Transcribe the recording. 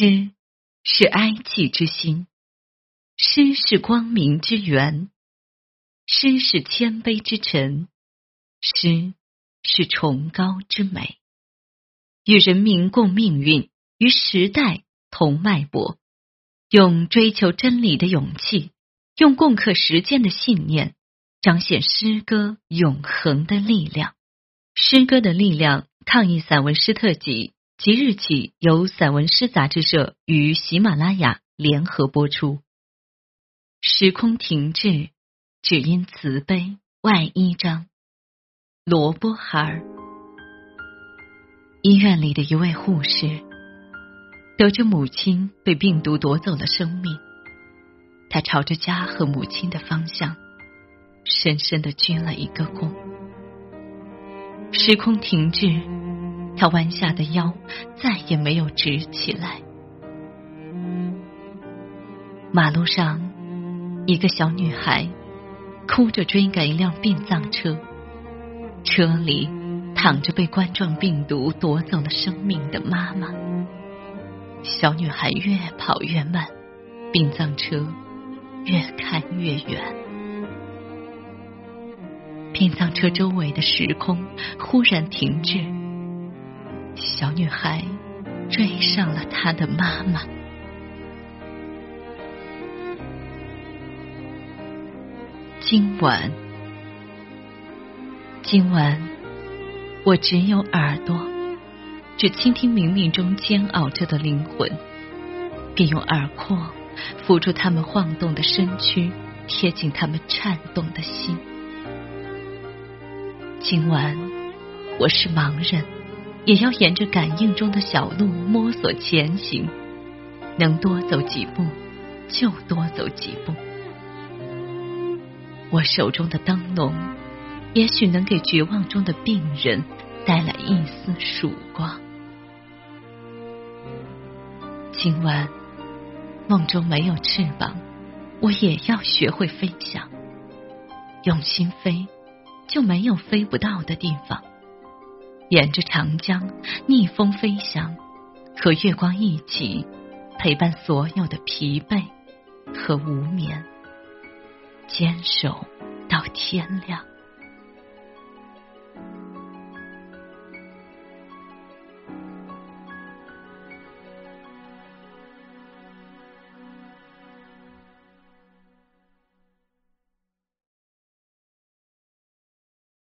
诗是哀戚之心，诗是光明之源，诗是谦卑之臣，诗是崇高之美。与人民共命运，与时代同脉搏，用追求真理的勇气，用共克时艰的信念，彰显诗歌永恒的力量。诗歌的力量，抗议散文诗特辑。即日起，由散文诗杂志社与喜马拉雅联合播出。时空停滞，只因慈悲。外一章，罗波哈尔。医院里的一位护士，得知母亲被病毒夺走了生命，他朝着家和母亲的方向，深深的鞠了一个躬。时空停滞。他弯下的腰再也没有直起来。马路上，一个小女孩哭着追赶一辆殡葬车，车里躺着被冠状病毒夺走了生命的妈妈。小女孩越跑越慢，殡葬车越开越远。殡葬车周围的时空忽然停滞。小女孩追上了她的妈妈。今晚，今晚，我只有耳朵，只倾听冥冥中煎熬着的灵魂，并用耳廓抚住他们晃动的身躯，贴近他们颤动的心。今晚，我是盲人。也要沿着感应中的小路摸索前行，能多走几步就多走几步。我手中的灯笼，也许能给绝望中的病人带来一丝曙光。今晚梦中没有翅膀，我也要学会飞翔。用心飞，就没有飞不到的地方。沿着长江逆风飞翔，和月光一起陪伴所有的疲惫和无眠，坚守到天亮。